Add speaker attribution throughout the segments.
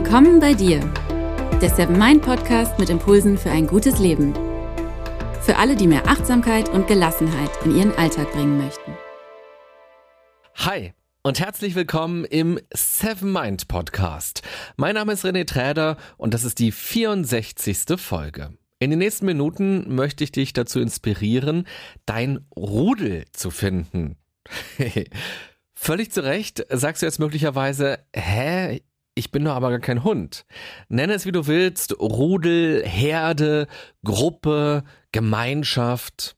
Speaker 1: Willkommen bei dir, der Seven Mind Podcast mit Impulsen für ein gutes Leben. Für alle, die mehr Achtsamkeit und Gelassenheit in ihren Alltag bringen möchten.
Speaker 2: Hi und herzlich willkommen im Seven Mind Podcast. Mein Name ist René Träder und das ist die 64. Folge. In den nächsten Minuten möchte ich dich dazu inspirieren, dein Rudel zu finden. Völlig zu Recht sagst du jetzt möglicherweise, hä, ich bin doch aber gar kein Hund. Nenne es wie du willst, Rudel, Herde, Gruppe, Gemeinschaft.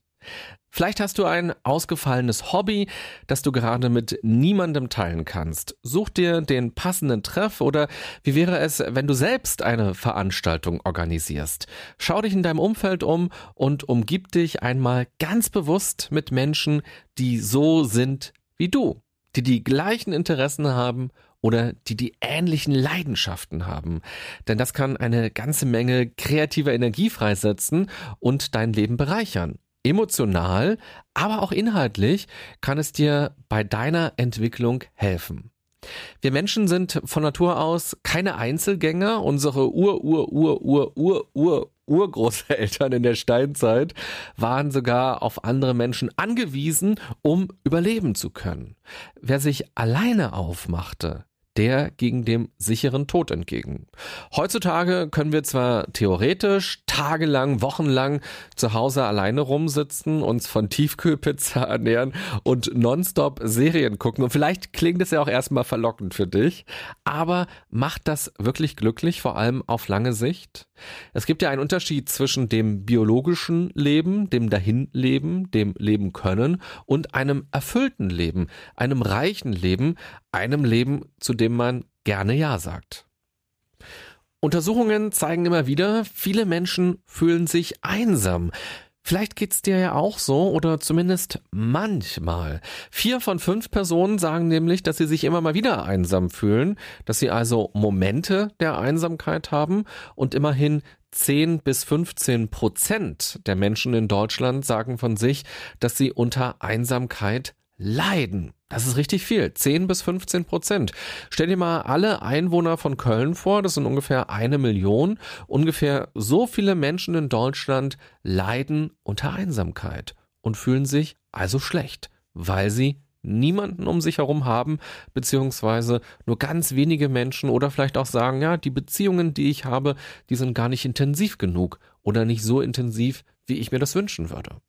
Speaker 2: Vielleicht hast du ein ausgefallenes Hobby, das du gerade mit niemandem teilen kannst. Such dir den passenden Treff oder wie wäre es, wenn du selbst eine Veranstaltung organisierst? Schau dich in deinem Umfeld um und umgib dich einmal ganz bewusst mit Menschen, die so sind wie du, die die gleichen Interessen haben oder die die ähnlichen Leidenschaften haben. Denn das kann eine ganze Menge kreativer Energie freisetzen und dein Leben bereichern. Emotional, aber auch inhaltlich kann es dir bei deiner Entwicklung helfen. Wir Menschen sind von Natur aus keine Einzelgänger. Unsere Ur, Ur, Ur, Ur, Ur, Ur, Urgroßeltern in der Steinzeit waren sogar auf andere Menschen angewiesen, um überleben zu können. Wer sich alleine aufmachte, der ging dem sicheren Tod entgegen. Heutzutage können wir zwar theoretisch tagelang, wochenlang zu Hause alleine rumsitzen, uns von Tiefkühlpizza ernähren und nonstop Serien gucken. Und vielleicht klingt es ja auch erstmal verlockend für dich, aber macht das wirklich glücklich, vor allem auf lange Sicht? Es gibt ja einen Unterschied zwischen dem biologischen Leben, dem Dahinleben, dem Leben können und einem erfüllten Leben, einem reichen Leben, einem Leben, zu dem man gerne Ja sagt. Untersuchungen zeigen immer wieder, viele Menschen fühlen sich einsam. Vielleicht geht's dir ja auch so oder zumindest manchmal. Vier von fünf Personen sagen nämlich, dass sie sich immer mal wieder einsam fühlen, dass sie also Momente der Einsamkeit haben und immerhin 10 bis 15 Prozent der Menschen in Deutschland sagen von sich, dass sie unter Einsamkeit leiden. Das ist richtig viel. 10 bis 15 Prozent. Stell dir mal alle Einwohner von Köln vor. Das sind ungefähr eine Million. Ungefähr so viele Menschen in Deutschland leiden unter Einsamkeit und fühlen sich also schlecht, weil sie niemanden um sich herum haben, beziehungsweise nur ganz wenige Menschen oder vielleicht auch sagen, ja, die Beziehungen, die ich habe, die sind gar nicht intensiv genug oder nicht so intensiv, wie ich mir das wünschen würde.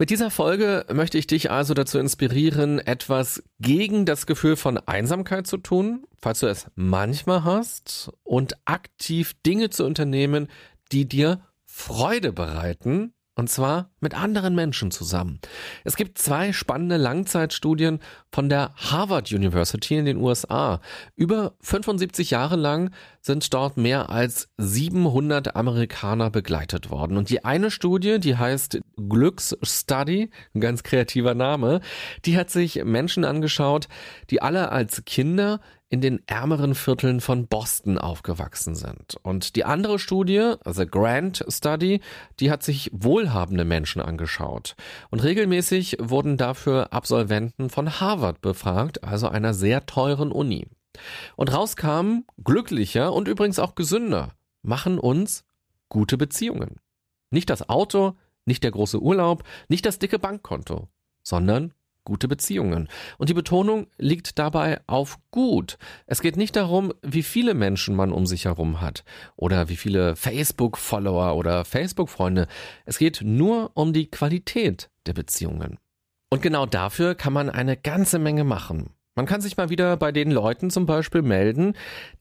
Speaker 2: Mit dieser Folge möchte ich dich also dazu inspirieren, etwas gegen das Gefühl von Einsamkeit zu tun, falls du es manchmal hast, und aktiv Dinge zu unternehmen, die dir Freude bereiten, und zwar mit anderen Menschen zusammen. Es gibt zwei spannende Langzeitstudien von der Harvard University in den USA. Über 75 Jahre lang sind dort mehr als 700 Amerikaner begleitet worden. Und die eine Studie, die heißt Glücksstudy, ein ganz kreativer Name, die hat sich Menschen angeschaut, die alle als Kinder in den ärmeren Vierteln von Boston aufgewachsen sind. Und die andere Studie, also Grant Study, die hat sich wohlhabende Menschen angeschaut. Und regelmäßig wurden dafür Absolventen von Harvard befragt, also einer sehr teuren Uni. Und rauskam, glücklicher und übrigens auch gesünder, machen uns gute Beziehungen. Nicht das Auto, nicht der große Urlaub, nicht das dicke Bankkonto, sondern gute Beziehungen. Und die Betonung liegt dabei auf gut. Es geht nicht darum, wie viele Menschen man um sich herum hat oder wie viele Facebook-Follower oder Facebook-Freunde. Es geht nur um die Qualität der Beziehungen. Und genau dafür kann man eine ganze Menge machen. Man kann sich mal wieder bei den Leuten zum Beispiel melden,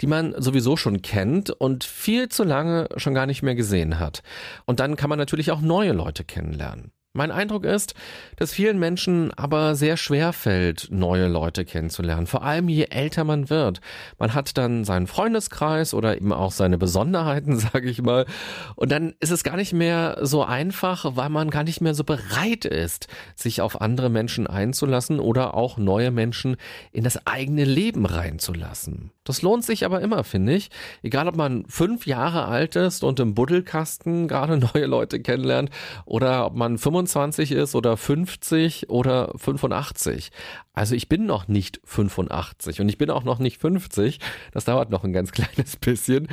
Speaker 2: die man sowieso schon kennt und viel zu lange schon gar nicht mehr gesehen hat. Und dann kann man natürlich auch neue Leute kennenlernen. Mein Eindruck ist, dass vielen Menschen aber sehr schwer fällt, neue Leute kennenzulernen. Vor allem je älter man wird. Man hat dann seinen Freundeskreis oder eben auch seine Besonderheiten, sage ich mal. Und dann ist es gar nicht mehr so einfach, weil man gar nicht mehr so bereit ist, sich auf andere Menschen einzulassen oder auch neue Menschen in das eigene Leben reinzulassen. Das lohnt sich aber immer, finde ich. Egal, ob man fünf Jahre alt ist und im Buddelkasten gerade neue Leute kennenlernt oder ob man 25 ist oder 50 oder 85. Also ich bin noch nicht 85 und ich bin auch noch nicht 50. Das dauert noch ein ganz kleines bisschen.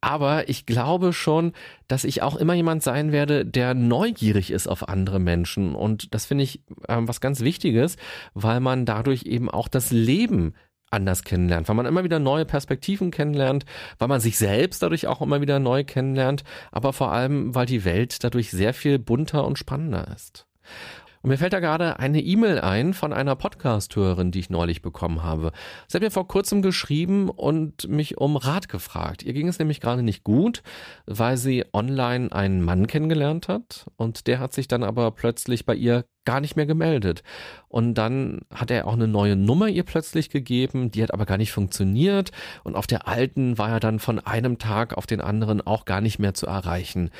Speaker 2: Aber ich glaube schon, dass ich auch immer jemand sein werde, der neugierig ist auf andere Menschen. Und das finde ich äh, was ganz Wichtiges, weil man dadurch eben auch das Leben anders kennenlernt, weil man immer wieder neue Perspektiven kennenlernt, weil man sich selbst dadurch auch immer wieder neu kennenlernt, aber vor allem, weil die Welt dadurch sehr viel bunter und spannender ist. Und mir fällt da gerade eine E-Mail ein von einer Podcast-Hörerin, die ich neulich bekommen habe. Sie hat mir vor kurzem geschrieben und mich um Rat gefragt. Ihr ging es nämlich gerade nicht gut, weil sie online einen Mann kennengelernt hat und der hat sich dann aber plötzlich bei ihr gar nicht mehr gemeldet. Und dann hat er auch eine neue Nummer ihr plötzlich gegeben, die hat aber gar nicht funktioniert. Und auf der alten war er dann von einem Tag auf den anderen auch gar nicht mehr zu erreichen.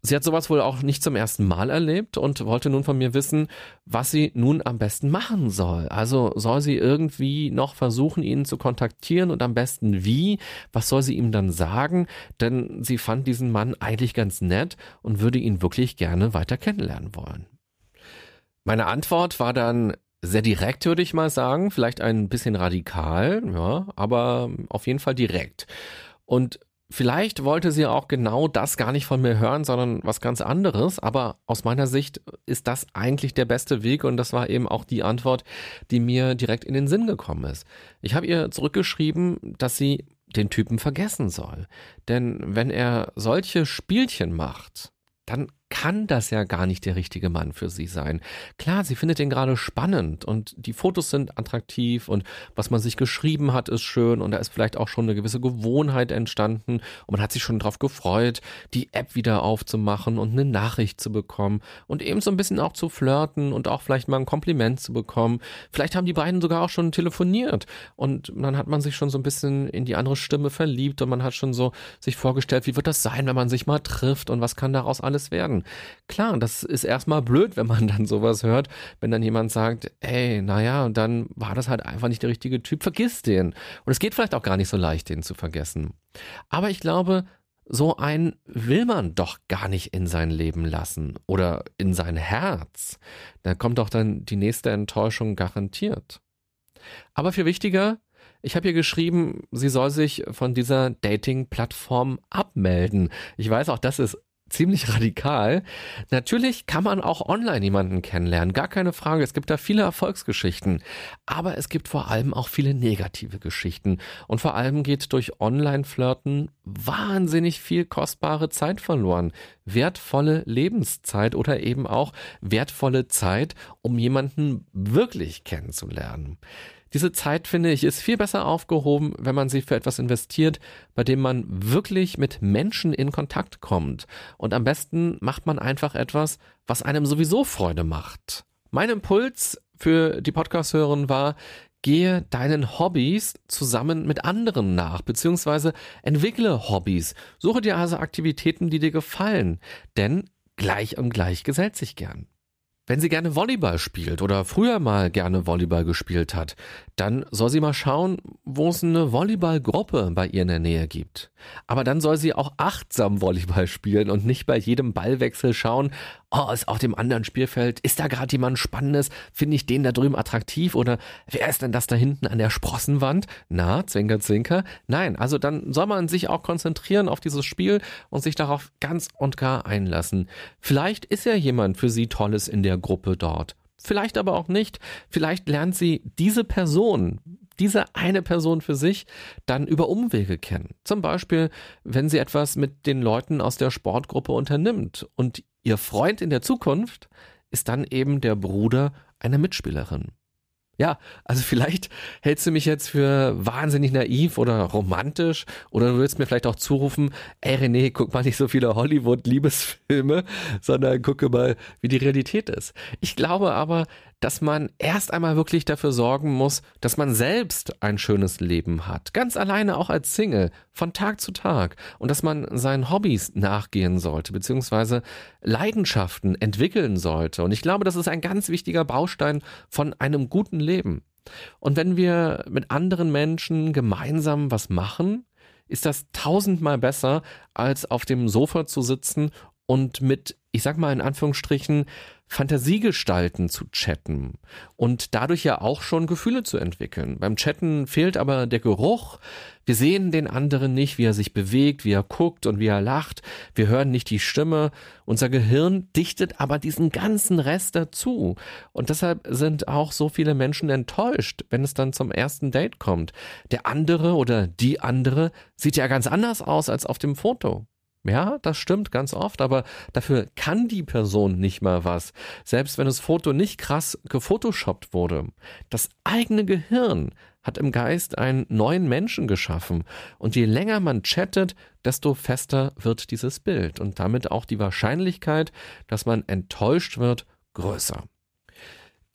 Speaker 2: Sie hat sowas wohl auch nicht zum ersten Mal erlebt und wollte nun von mir wissen, was sie nun am besten machen soll. Also soll sie irgendwie noch versuchen, ihn zu kontaktieren und am besten wie? Was soll sie ihm dann sagen? Denn sie fand diesen Mann eigentlich ganz nett und würde ihn wirklich gerne weiter kennenlernen wollen. Meine Antwort war dann sehr direkt, würde ich mal sagen, vielleicht ein bisschen radikal, ja, aber auf jeden Fall direkt. Und Vielleicht wollte sie auch genau das gar nicht von mir hören, sondern was ganz anderes. Aber aus meiner Sicht ist das eigentlich der beste Weg und das war eben auch die Antwort, die mir direkt in den Sinn gekommen ist. Ich habe ihr zurückgeschrieben, dass sie den Typen vergessen soll. Denn wenn er solche Spielchen macht, dann kann das ja gar nicht der richtige Mann für sie sein. Klar, sie findet ihn gerade spannend und die Fotos sind attraktiv und was man sich geschrieben hat, ist schön und da ist vielleicht auch schon eine gewisse Gewohnheit entstanden und man hat sich schon darauf gefreut, die App wieder aufzumachen und eine Nachricht zu bekommen und eben so ein bisschen auch zu flirten und auch vielleicht mal ein Kompliment zu bekommen. Vielleicht haben die beiden sogar auch schon telefoniert und dann hat man sich schon so ein bisschen in die andere Stimme verliebt und man hat schon so sich vorgestellt, wie wird das sein, wenn man sich mal trifft und was kann daraus alles werden. Klar, das ist erstmal blöd, wenn man dann sowas hört, wenn dann jemand sagt, ey, naja, dann war das halt einfach nicht der richtige Typ, vergiss den. Und es geht vielleicht auch gar nicht so leicht, den zu vergessen. Aber ich glaube, so einen will man doch gar nicht in sein Leben lassen oder in sein Herz. Da kommt doch dann die nächste Enttäuschung garantiert. Aber viel wichtiger, ich habe ihr geschrieben, sie soll sich von dieser Dating-Plattform abmelden. Ich weiß auch, das ist ziemlich radikal. Natürlich kann man auch online jemanden kennenlernen, gar keine Frage. Es gibt da viele Erfolgsgeschichten, aber es gibt vor allem auch viele negative Geschichten und vor allem geht durch Online-Flirten wahnsinnig viel kostbare Zeit verloren, wertvolle Lebenszeit oder eben auch wertvolle Zeit, um jemanden wirklich kennenzulernen. Diese Zeit, finde ich, ist viel besser aufgehoben, wenn man sie für etwas investiert, bei dem man wirklich mit Menschen in Kontakt kommt. Und am besten macht man einfach etwas, was einem sowieso Freude macht. Mein Impuls für die Podcast-Hörerin war, gehe deinen Hobbys zusammen mit anderen nach, beziehungsweise entwickle Hobbys. Suche dir also Aktivitäten, die dir gefallen, denn gleich und gleich gesellt sich gern. Wenn sie gerne Volleyball spielt oder früher mal gerne Volleyball gespielt hat, dann soll sie mal schauen, wo es eine Volleyballgruppe bei ihr in der Nähe gibt. Aber dann soll sie auch achtsam Volleyball spielen und nicht bei jedem Ballwechsel schauen, oh, ist auf dem anderen Spielfeld, ist da gerade jemand Spannendes, finde ich den da drüben attraktiv oder wer ist denn das da hinten an der Sprossenwand? Na, zwinker, zwinker. Nein, also dann soll man sich auch konzentrieren auf dieses Spiel und sich darauf ganz und gar einlassen. Vielleicht ist ja jemand für sie Tolles in der Gruppe dort. Vielleicht aber auch nicht. Vielleicht lernt sie diese Person, diese eine Person für sich dann über Umwege kennen. Zum Beispiel, wenn sie etwas mit den Leuten aus der Sportgruppe unternimmt und Ihr Freund in der Zukunft ist dann eben der Bruder einer Mitspielerin. Ja, also vielleicht hältst du mich jetzt für wahnsinnig naiv oder romantisch oder du willst mir vielleicht auch zurufen, ey René, guck mal nicht so viele Hollywood-Liebesfilme, sondern gucke mal, wie die Realität ist. Ich glaube aber, dass man erst einmal wirklich dafür sorgen muss, dass man selbst ein schönes Leben hat. Ganz alleine auch als Single, von Tag zu Tag. Und dass man seinen Hobbys nachgehen sollte, beziehungsweise Leidenschaften entwickeln sollte. Und ich glaube, das ist ein ganz wichtiger Baustein von einem guten Leben. Und wenn wir mit anderen Menschen gemeinsam was machen, ist das tausendmal besser, als auf dem Sofa zu sitzen und mit, ich sag mal in Anführungsstrichen, Fantasiegestalten zu chatten und dadurch ja auch schon Gefühle zu entwickeln. Beim Chatten fehlt aber der Geruch. Wir sehen den anderen nicht, wie er sich bewegt, wie er guckt und wie er lacht. Wir hören nicht die Stimme. Unser Gehirn dichtet aber diesen ganzen Rest dazu. Und deshalb sind auch so viele Menschen enttäuscht, wenn es dann zum ersten Date kommt. Der andere oder die andere sieht ja ganz anders aus als auf dem Foto. Ja, das stimmt ganz oft, aber dafür kann die Person nicht mal was. Selbst wenn das Foto nicht krass gefotoshoppt wurde. Das eigene Gehirn hat im Geist einen neuen Menschen geschaffen. Und je länger man chattet, desto fester wird dieses Bild und damit auch die Wahrscheinlichkeit, dass man enttäuscht wird, größer.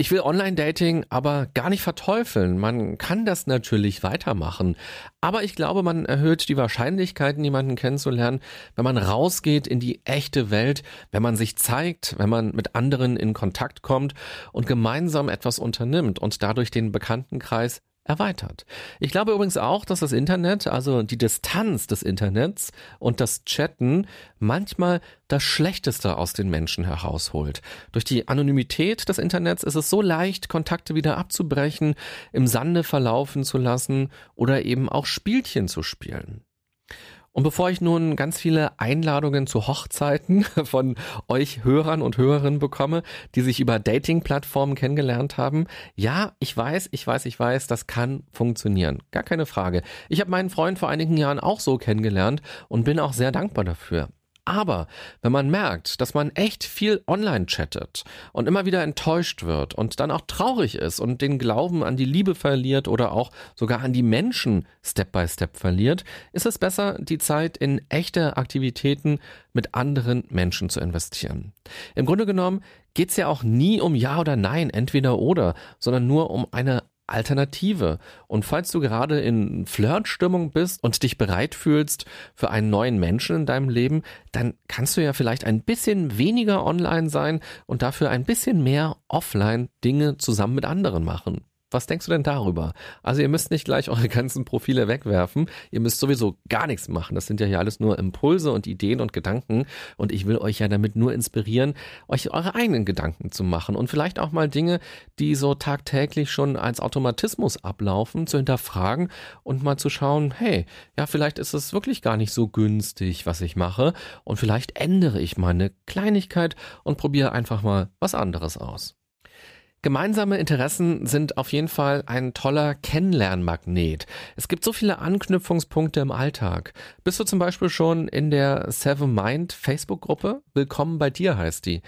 Speaker 2: Ich will Online-Dating aber gar nicht verteufeln. Man kann das natürlich weitermachen. Aber ich glaube, man erhöht die Wahrscheinlichkeiten, jemanden kennenzulernen, wenn man rausgeht in die echte Welt, wenn man sich zeigt, wenn man mit anderen in Kontakt kommt und gemeinsam etwas unternimmt und dadurch den Bekanntenkreis erweitert. Ich glaube übrigens auch, dass das Internet, also die Distanz des Internets und das Chatten manchmal das Schlechteste aus den Menschen herausholt. Durch die Anonymität des Internets ist es so leicht, Kontakte wieder abzubrechen, im Sande verlaufen zu lassen oder eben auch Spielchen zu spielen. Und bevor ich nun ganz viele Einladungen zu Hochzeiten von euch Hörern und Hörerinnen bekomme, die sich über Dating-Plattformen kennengelernt haben, ja, ich weiß, ich weiß, ich weiß, das kann funktionieren. Gar keine Frage. Ich habe meinen Freund vor einigen Jahren auch so kennengelernt und bin auch sehr dankbar dafür. Aber wenn man merkt, dass man echt viel online chattet und immer wieder enttäuscht wird und dann auch traurig ist und den Glauben an die Liebe verliert oder auch sogar an die Menschen Step by Step verliert, ist es besser, die Zeit in echte Aktivitäten mit anderen Menschen zu investieren. Im Grunde genommen geht es ja auch nie um Ja oder Nein, entweder oder, sondern nur um eine Alternative. Und falls du gerade in Flirtstimmung bist und dich bereit fühlst für einen neuen Menschen in deinem Leben, dann kannst du ja vielleicht ein bisschen weniger online sein und dafür ein bisschen mehr offline Dinge zusammen mit anderen machen. Was denkst du denn darüber? Also ihr müsst nicht gleich eure ganzen Profile wegwerfen. Ihr müsst sowieso gar nichts machen. Das sind ja hier alles nur Impulse und Ideen und Gedanken. Und ich will euch ja damit nur inspirieren, euch eure eigenen Gedanken zu machen und vielleicht auch mal Dinge, die so tagtäglich schon als Automatismus ablaufen, zu hinterfragen und mal zu schauen, hey, ja, vielleicht ist es wirklich gar nicht so günstig, was ich mache. Und vielleicht ändere ich meine Kleinigkeit und probiere einfach mal was anderes aus. Gemeinsame Interessen sind auf jeden Fall ein toller Kennenlernmagnet. Es gibt so viele Anknüpfungspunkte im Alltag. Bist du zum Beispiel schon in der Seven Mind Facebook-Gruppe? Willkommen bei dir heißt die.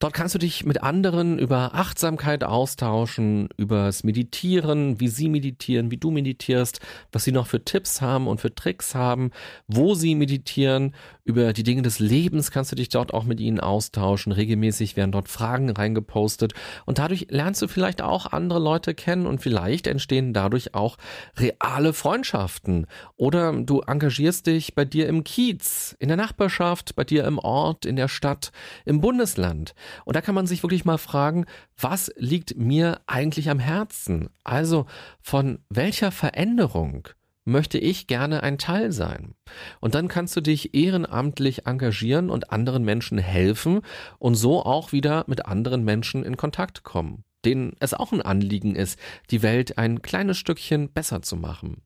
Speaker 2: Dort kannst du dich mit anderen über Achtsamkeit austauschen, übers Meditieren, wie sie meditieren, wie du meditierst, was sie noch für Tipps haben und für Tricks haben, wo sie meditieren. Über die Dinge des Lebens kannst du dich dort auch mit ihnen austauschen. Regelmäßig werden dort Fragen reingepostet und dadurch lernst du vielleicht auch andere Leute kennen und vielleicht entstehen dadurch auch reale Freundschaften. Oder du engagierst dich bei dir im Kiez, in der Nachbarschaft, bei dir im Ort, in der Stadt, im Bundesland. Und da kann man sich wirklich mal fragen, was liegt mir eigentlich am Herzen? Also von welcher Veränderung möchte ich gerne ein Teil sein. Und dann kannst du dich ehrenamtlich engagieren und anderen Menschen helfen und so auch wieder mit anderen Menschen in Kontakt kommen, denen es auch ein Anliegen ist, die Welt ein kleines Stückchen besser zu machen.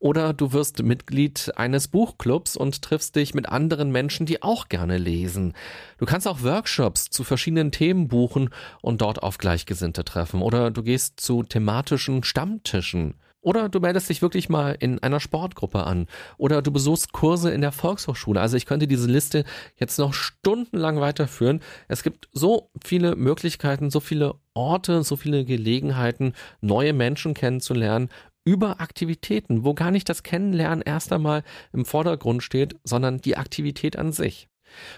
Speaker 2: Oder du wirst Mitglied eines Buchclubs und triffst dich mit anderen Menschen, die auch gerne lesen. Du kannst auch Workshops zu verschiedenen Themen buchen und dort auf Gleichgesinnte treffen. Oder du gehst zu thematischen Stammtischen. Oder du meldest dich wirklich mal in einer Sportgruppe an. Oder du besuchst Kurse in der Volkshochschule. Also ich könnte diese Liste jetzt noch stundenlang weiterführen. Es gibt so viele Möglichkeiten, so viele Orte, so viele Gelegenheiten, neue Menschen kennenzulernen, über Aktivitäten, wo gar nicht das Kennenlernen erst einmal im Vordergrund steht, sondern die Aktivität an sich.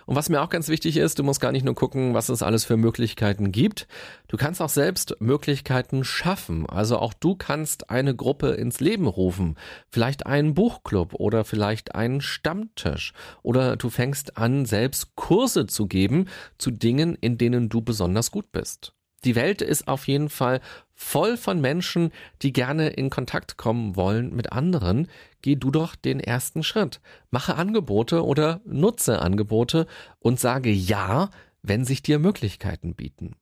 Speaker 2: Und was mir auch ganz wichtig ist, du musst gar nicht nur gucken, was es alles für Möglichkeiten gibt. Du kannst auch selbst Möglichkeiten schaffen. Also auch du kannst eine Gruppe ins Leben rufen. Vielleicht einen Buchclub oder vielleicht einen Stammtisch. Oder du fängst an, selbst Kurse zu geben zu Dingen, in denen du besonders gut bist. Die Welt ist auf jeden Fall voll von Menschen, die gerne in Kontakt kommen wollen mit anderen. Geh du doch den ersten Schritt. Mache Angebote oder nutze Angebote und sage Ja, wenn sich dir Möglichkeiten bieten.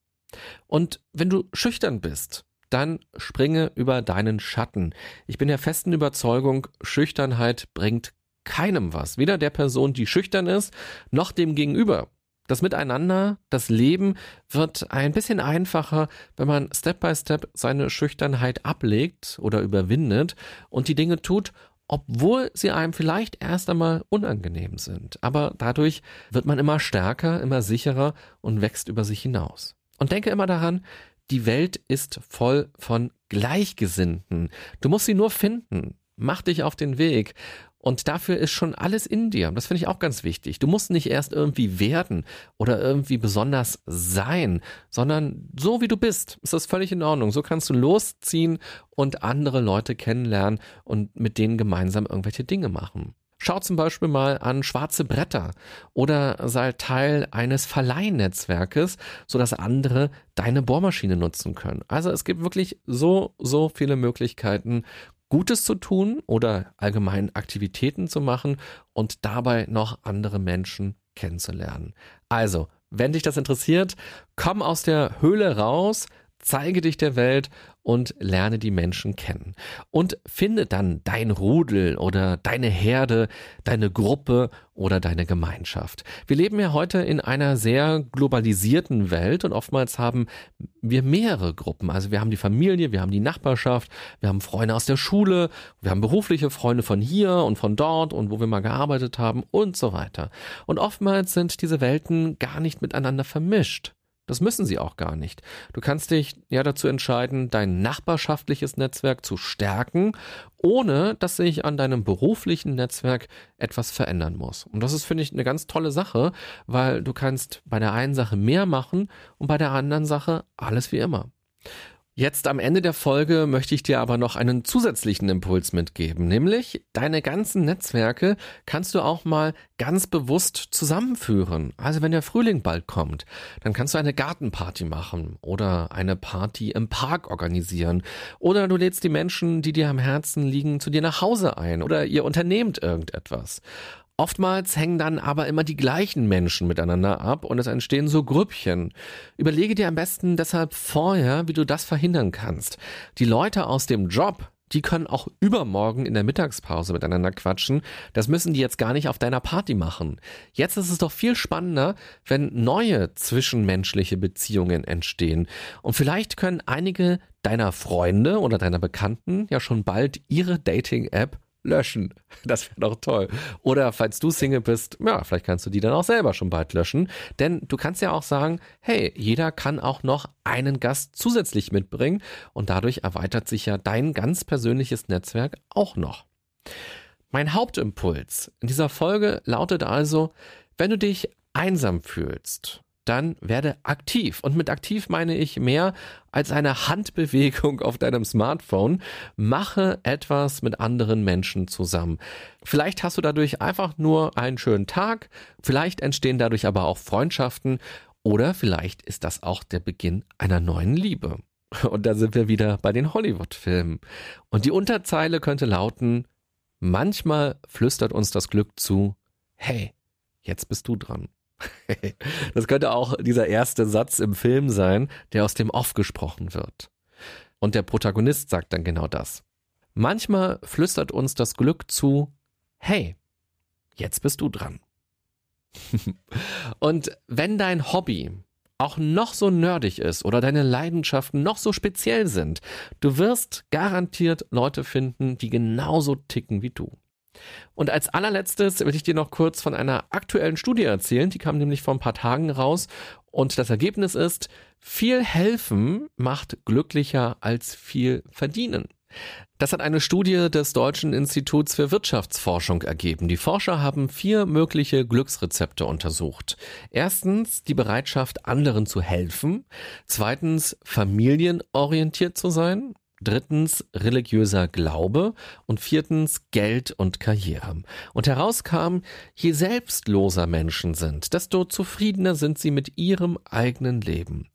Speaker 2: Und wenn du schüchtern bist, dann springe über deinen Schatten. Ich bin der festen Überzeugung, Schüchternheit bringt keinem was. Weder der Person, die schüchtern ist, noch dem Gegenüber. Das Miteinander, das Leben wird ein bisschen einfacher, wenn man Step by Step seine Schüchternheit ablegt oder überwindet und die Dinge tut, obwohl sie einem vielleicht erst einmal unangenehm sind. Aber dadurch wird man immer stärker, immer sicherer und wächst über sich hinaus. Und denke immer daran, die Welt ist voll von Gleichgesinnten. Du musst sie nur finden. Mach dich auf den Weg. Und dafür ist schon alles in dir. Das finde ich auch ganz wichtig. Du musst nicht erst irgendwie werden oder irgendwie besonders sein, sondern so wie du bist, ist das völlig in Ordnung. So kannst du losziehen und andere Leute kennenlernen und mit denen gemeinsam irgendwelche Dinge machen. Schau zum Beispiel mal an schwarze Bretter oder sei Teil eines Verleihnetzwerkes, sodass andere deine Bohrmaschine nutzen können. Also es gibt wirklich so, so viele Möglichkeiten, Gutes zu tun oder allgemein Aktivitäten zu machen und dabei noch andere Menschen kennenzulernen. Also, wenn dich das interessiert, komm aus der Höhle raus, zeige dich der Welt und lerne die Menschen kennen. Und finde dann dein Rudel oder deine Herde, deine Gruppe oder deine Gemeinschaft. Wir leben ja heute in einer sehr globalisierten Welt und oftmals haben wir mehrere Gruppen. Also wir haben die Familie, wir haben die Nachbarschaft, wir haben Freunde aus der Schule, wir haben berufliche Freunde von hier und von dort und wo wir mal gearbeitet haben und so weiter. Und oftmals sind diese Welten gar nicht miteinander vermischt. Das müssen sie auch gar nicht. Du kannst dich ja dazu entscheiden, dein nachbarschaftliches Netzwerk zu stärken, ohne dass sich an deinem beruflichen Netzwerk etwas verändern muss. Und das ist, finde ich, eine ganz tolle Sache, weil du kannst bei der einen Sache mehr machen und bei der anderen Sache alles wie immer. Jetzt am Ende der Folge möchte ich dir aber noch einen zusätzlichen Impuls mitgeben, nämlich deine ganzen Netzwerke kannst du auch mal ganz bewusst zusammenführen. Also wenn der Frühling bald kommt, dann kannst du eine Gartenparty machen oder eine Party im Park organisieren oder du lädst die Menschen, die dir am Herzen liegen, zu dir nach Hause ein oder ihr unternehmt irgendetwas. Oftmals hängen dann aber immer die gleichen Menschen miteinander ab und es entstehen so Grüppchen. Überlege dir am besten deshalb vorher, wie du das verhindern kannst. Die Leute aus dem Job, die können auch übermorgen in der Mittagspause miteinander quatschen. Das müssen die jetzt gar nicht auf deiner Party machen. Jetzt ist es doch viel spannender, wenn neue zwischenmenschliche Beziehungen entstehen. Und vielleicht können einige deiner Freunde oder deiner Bekannten ja schon bald ihre Dating-App löschen. Das wäre doch toll. Oder falls du Single bist, ja, vielleicht kannst du die dann auch selber schon bald löschen. Denn du kannst ja auch sagen, hey, jeder kann auch noch einen Gast zusätzlich mitbringen und dadurch erweitert sich ja dein ganz persönliches Netzwerk auch noch. Mein Hauptimpuls in dieser Folge lautet also, wenn du dich einsam fühlst, dann werde aktiv. Und mit aktiv meine ich mehr als eine Handbewegung auf deinem Smartphone. Mache etwas mit anderen Menschen zusammen. Vielleicht hast du dadurch einfach nur einen schönen Tag, vielleicht entstehen dadurch aber auch Freundschaften oder vielleicht ist das auch der Beginn einer neuen Liebe. Und da sind wir wieder bei den Hollywood-Filmen. Und die Unterzeile könnte lauten, manchmal flüstert uns das Glück zu, hey, jetzt bist du dran. das könnte auch dieser erste Satz im Film sein, der aus dem Off gesprochen wird. Und der Protagonist sagt dann genau das. Manchmal flüstert uns das Glück zu, hey, jetzt bist du dran. Und wenn dein Hobby auch noch so nerdig ist oder deine Leidenschaften noch so speziell sind, du wirst garantiert Leute finden, die genauso ticken wie du. Und als allerletztes will ich dir noch kurz von einer aktuellen Studie erzählen. Die kam nämlich vor ein paar Tagen raus. Und das Ergebnis ist, viel helfen macht glücklicher als viel verdienen. Das hat eine Studie des Deutschen Instituts für Wirtschaftsforschung ergeben. Die Forscher haben vier mögliche Glücksrezepte untersucht. Erstens die Bereitschaft, anderen zu helfen. Zweitens familienorientiert zu sein drittens religiöser Glaube und viertens Geld und Karriere. Und herauskam, je selbstloser Menschen sind, desto zufriedener sind sie mit ihrem eigenen Leben.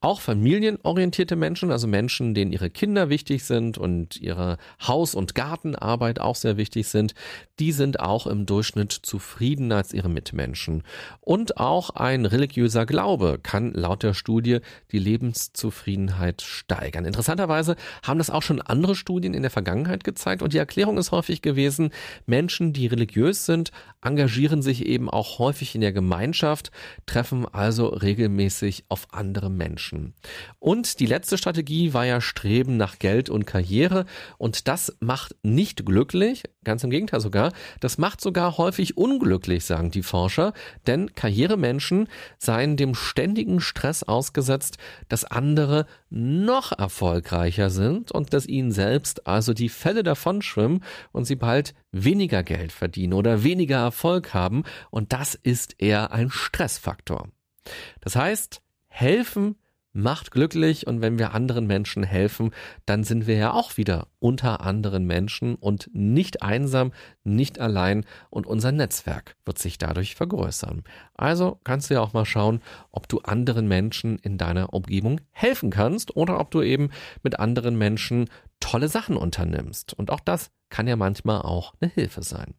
Speaker 2: Auch familienorientierte Menschen, also Menschen, denen ihre Kinder wichtig sind und ihre Haus- und Gartenarbeit auch sehr wichtig sind, die sind auch im Durchschnitt zufriedener als ihre Mitmenschen. Und auch ein religiöser Glaube kann laut der Studie die Lebenszufriedenheit steigern. Interessanterweise haben das auch schon andere Studien in der Vergangenheit gezeigt und die Erklärung ist häufig gewesen, Menschen, die religiös sind, engagieren sich eben auch häufig in der Gemeinschaft, treffen also regelmäßig auf andere Menschen. Und die letzte Strategie war ja Streben nach Geld und Karriere und das macht nicht glücklich, ganz im Gegenteil sogar, das macht sogar häufig unglücklich, sagen die Forscher, denn Karrieremenschen seien dem ständigen Stress ausgesetzt, dass andere noch erfolgreicher sind und dass ihnen selbst also die Fälle davon schwimmen und sie bald weniger Geld verdienen oder weniger Erfolg haben und das ist eher ein Stressfaktor. Das heißt, helfen macht glücklich und wenn wir anderen Menschen helfen, dann sind wir ja auch wieder unter anderen Menschen und nicht einsam, nicht allein und unser Netzwerk wird sich dadurch vergrößern. Also kannst du ja auch mal schauen, ob du anderen Menschen in deiner Umgebung helfen kannst oder ob du eben mit anderen Menschen tolle Sachen unternimmst. Und auch das kann ja manchmal auch eine Hilfe sein.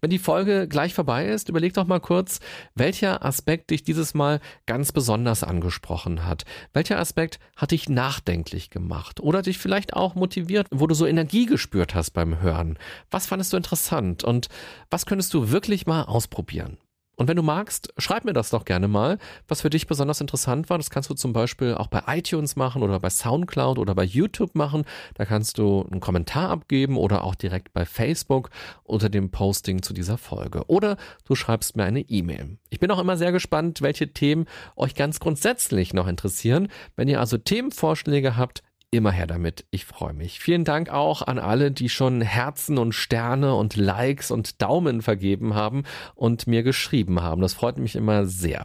Speaker 2: Wenn die Folge gleich vorbei ist, überleg doch mal kurz, welcher Aspekt dich dieses Mal ganz besonders angesprochen hat. Welcher Aspekt hat dich nachdenklich gemacht oder dich vielleicht auch motiviert, wo du so Energie gespürt hast beim Hören? Was fandest du interessant und was könntest du wirklich mal ausprobieren? Und wenn du magst, schreib mir das doch gerne mal, was für dich besonders interessant war. Das kannst du zum Beispiel auch bei iTunes machen oder bei Soundcloud oder bei YouTube machen. Da kannst du einen Kommentar abgeben oder auch direkt bei Facebook unter dem Posting zu dieser Folge. Oder du schreibst mir eine E-Mail. Ich bin auch immer sehr gespannt, welche Themen euch ganz grundsätzlich noch interessieren. Wenn ihr also Themenvorschläge habt, Immer her damit. Ich freue mich. Vielen Dank auch an alle, die schon Herzen und Sterne und Likes und Daumen vergeben haben und mir geschrieben haben. Das freut mich immer sehr.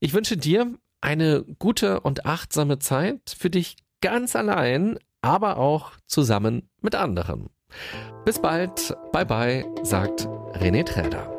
Speaker 2: Ich wünsche dir eine gute und achtsame Zeit für dich ganz allein, aber auch zusammen mit anderen. Bis bald. Bye bye, sagt René Träder.